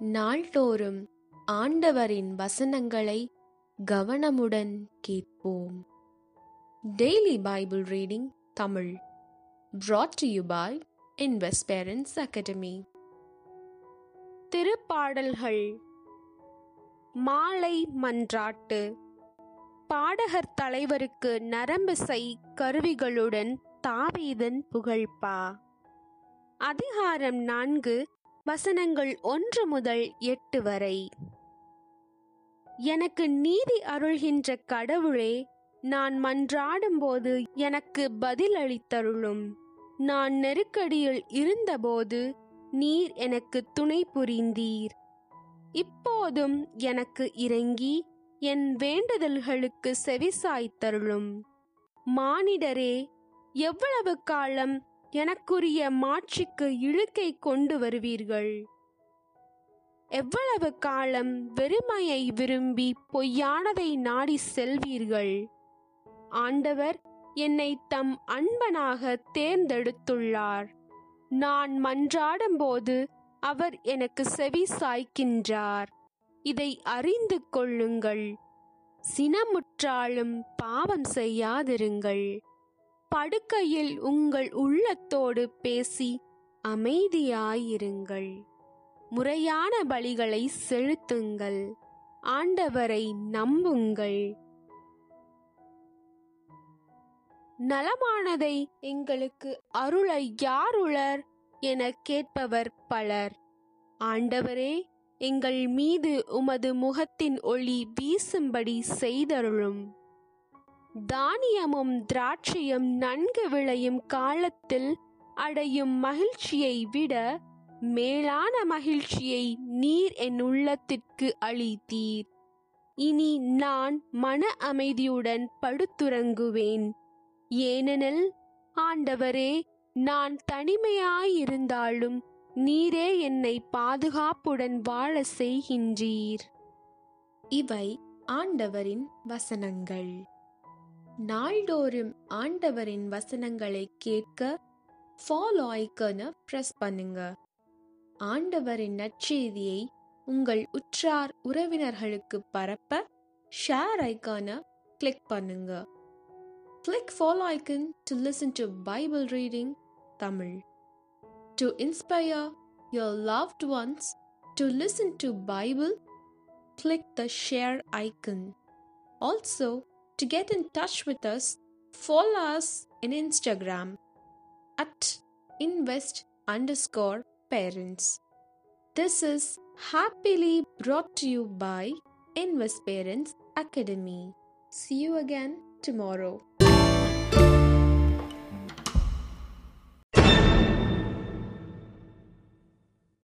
நாள்தோறும் ஆண்டவரின் வசனங்களை கவனமுடன் கேட்போம். Daily Bible reading Tamil brought to you by academy திருப்பாடல்கள். மாலை மன்றாட்டு. பாடகர் தலைவருக்கு நரம்பிசை கருவிகளுடன் தாவீதன் புகழ்பா அதிகாரம் நான்கு வசனங்கள் ஒன்று முதல் எட்டு வரை. எனக்கு நீதி அருள்கின்ற கடவுளே நான் மன்றாடும்போது எனக்கு பதிலளித்தருளும் நான் நெருக்கடியில் இருந்தபோது நீர் எனக்கு துணை புரிந்தீர். இப்போதும் எனக்கு இறங்கி என் வேண்டுதல்களுக்கு செவிசாய்த்தருளும். மானிடரே எவ்வளவு காலம் எனக்குரிய மாட்சிக்கு இழுக்கை கொண்டு வருவீர்கள். எவ்வளவு காலம் வெறுமையை விரும்பி பொய்யானதை நாடி செல்வீர்கள்? ஆண்டவர் என்னை தம் அன்பனாக தேர்ந்தெடுத்துள்ளார். நான் மன்றாடும்போது அவர் எனக்கு செவி சாய்க்கின்றார். இதை அறிந்து கொள்ளுங்கள். சினமுற்றாலும் பாவம் செய்யாதிருங்கள். படுக்கையில் உங்கள் உள்ளத்தோடு பேசி அமைதியாயிருங்கள். முறையான பலிகளை செலுத்துங்கள். ஆண்டவரை நம்புங்கள். நலமானதை எங்களுக்கு அருளை யாருளர் என கேட்பவர் பலர். ஆண்டவரே எங்கள் மீது உமது முகத்தின் ஒளி வீசும்படி செய்தருளும். தானியமும் திராட்சையும் நன்கு விளையும் காலத்தில் அடையும் மகிழ்ச்சியை விட மேலான மகிழ்ச்சியை நீர் என் உள்ளத்திற்கு அளித்தீர். இனி நான் மன அமைதியுடன் படுத்துறங்குவேன். ஏனெனில் ஆண்டவரே நான் தனிமையாயிருந்தாலும் நீரே என்னை பாதுகாப்புடன் வாழ செய்கின்றீர். இவை ஆண்டவரின் வசனங்கள். நாள்தோறும் ஆண்டவரின் வசனங்களை கேட்க ஃபாலோ ஐக்கனை பிரஸ் பண்ணுங்க. ஆண்டவரின் நற்செய்தியை உங்கள் உற்றார் உறவினர்களுக்கு பரப்ப ஷேர் ஐக்கானை கிளிக் பண்ணுங்க. Click follow icon to listen to Bible reading Tamil. To inspire your loved ones to listen to Bible click the share icon also to get in touch with us, follow us in Instagram at invest underscore parents. This is happily brought to you by Invest Parents Academy. See you again tomorrow.